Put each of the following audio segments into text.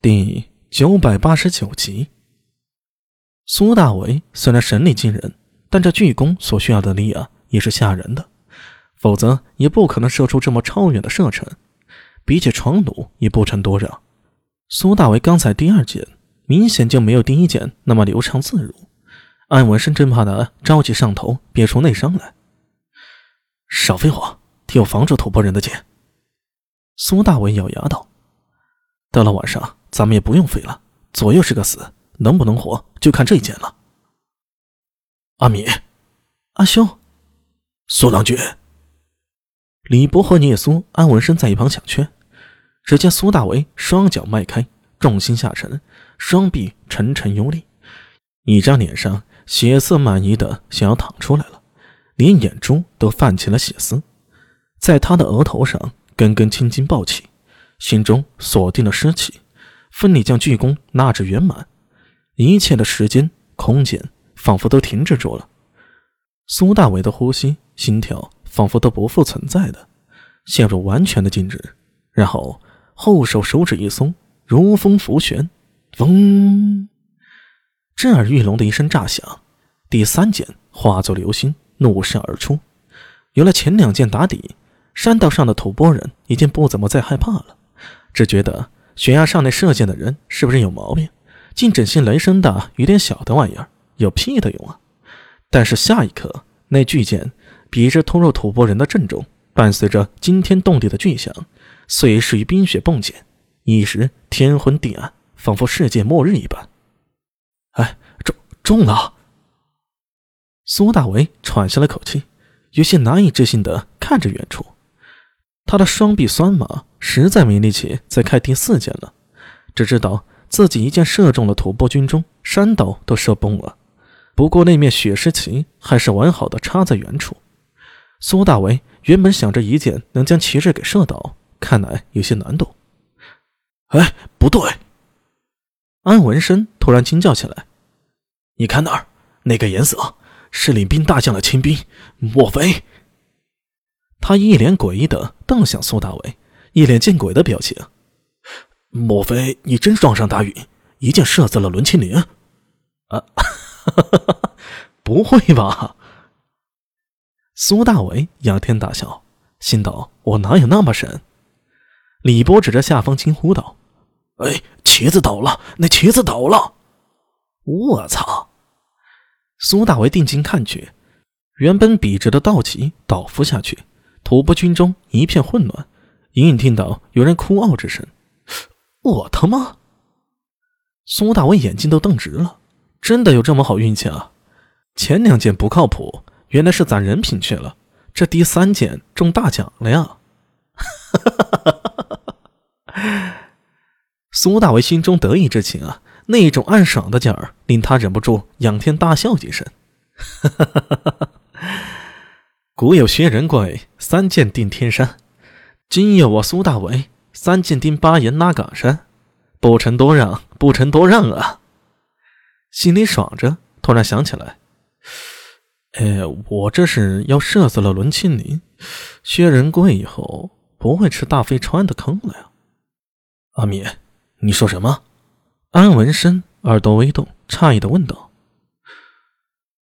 第九百八十九集，苏大为虽然神力惊人，但这巨弓所需要的力啊也是吓人的，否则也不可能射出这么超远的射程。比起床弩也不成多让。苏大为刚才第二箭明显就没有第一箭那么流畅自如，安文生真怕他着急上头憋出内伤来。少废话，替我防住吐蕃人的箭。苏大为咬牙道：“到了晚上。”咱们也不用飞了，左右是个死，能不能活就看这一箭了。阿米，阿兄，苏郎君，李博和聂苏、安文生在一旁抢劝。只见苏大为双脚迈开，重心下沉，双臂沉沉有力，一张脸上血色满溢的想要淌出来了，连眼珠都泛起了血丝，在他的额头上根根青筋暴起，心中锁定了尸气。奋力将巨弓拉至圆满，一切的时间、空间仿佛都停止住了。苏大伟的呼吸、心跳仿佛都不复存在的，陷入完全的静止。然后后手手指一松，如风拂旋，嗡！震耳欲聋的一声炸响，第三箭化作流星怒射而出。有了前两箭打底，山道上的吐蕃人已经不怎么再害怕了，只觉得。悬崖上那射箭的人是不是有毛病？竟整些雷声大雨点小的玩意儿，有屁的用啊！但是下一刻，那巨箭比着突入吐蕃人的阵中，伴随着惊天动地的巨响，碎石与冰雪迸溅，一时天昏地暗，仿佛世界末日一般。哎，中中了！苏大为喘下了口气，有些难以置信地看着远处。他的双臂酸麻，实在没力气再开第四箭了。只知道自己一箭射中了吐蕃军中，山岛都射崩了。不过那面雪狮旗还是完好的插在原处。苏大为原本想着一箭能将旗帜给射倒，看来有些难度。哎，不对！安文生突然惊叫起来：“你看那儿，那个颜色是领兵大将的亲兵，莫非？”他一脸诡异的瞪向苏大伟，一脸见鬼的表情。莫非你真撞上大运，一箭射死了伦清林？啊，不会吧？苏大伟仰天大笑，心道：“我哪有那么神？”李波指着下方惊呼道：“哎，旗子倒了！那旗子倒了！”我操！苏大为定睛看去，原本笔直的道旗倒伏下去。吐蕃军中一片混乱，隐隐听到有人哭嗷之声。我他妈！苏大伟眼睛都瞪直了，真的有这么好运气啊？前两件不靠谱，原来是攒人品去了。这第三件中大奖了呀！苏大伟心中得意之情啊，那种暗爽的劲儿令他忍不住仰天大笑几声。古有薛仁贵三箭定天山，今有我苏大伟三箭定巴颜拉岗山，不成多让，不成多让啊！心里爽着，突然想起来，哎，我这是要射死了伦庆林、薛仁贵以后，不会吃大飞川的坑了呀！阿米，你说什么？安文生耳朵微动，诧异的问道：“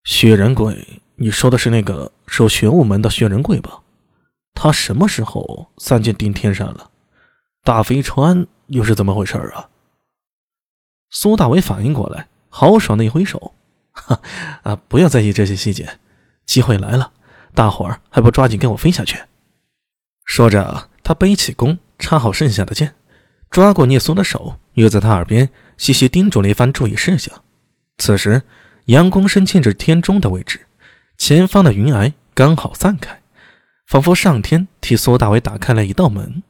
薛仁贵。”你说的是那个守玄武门的薛仁贵吧？他什么时候三箭定天山了？大飞川又是怎么回事啊？苏大伟反应过来，豪爽的一挥手：“哈 啊，不要在意这些细节，机会来了，大伙儿还不抓紧跟我飞下去？”说着，他背起弓，插好剩下的箭，抓过聂苏的手，又在他耳边细细叮嘱了一番注意事项。此时，阳光升近至天中的位置。前方的云霭刚好散开，仿佛上天替苏大伟打开了一道门。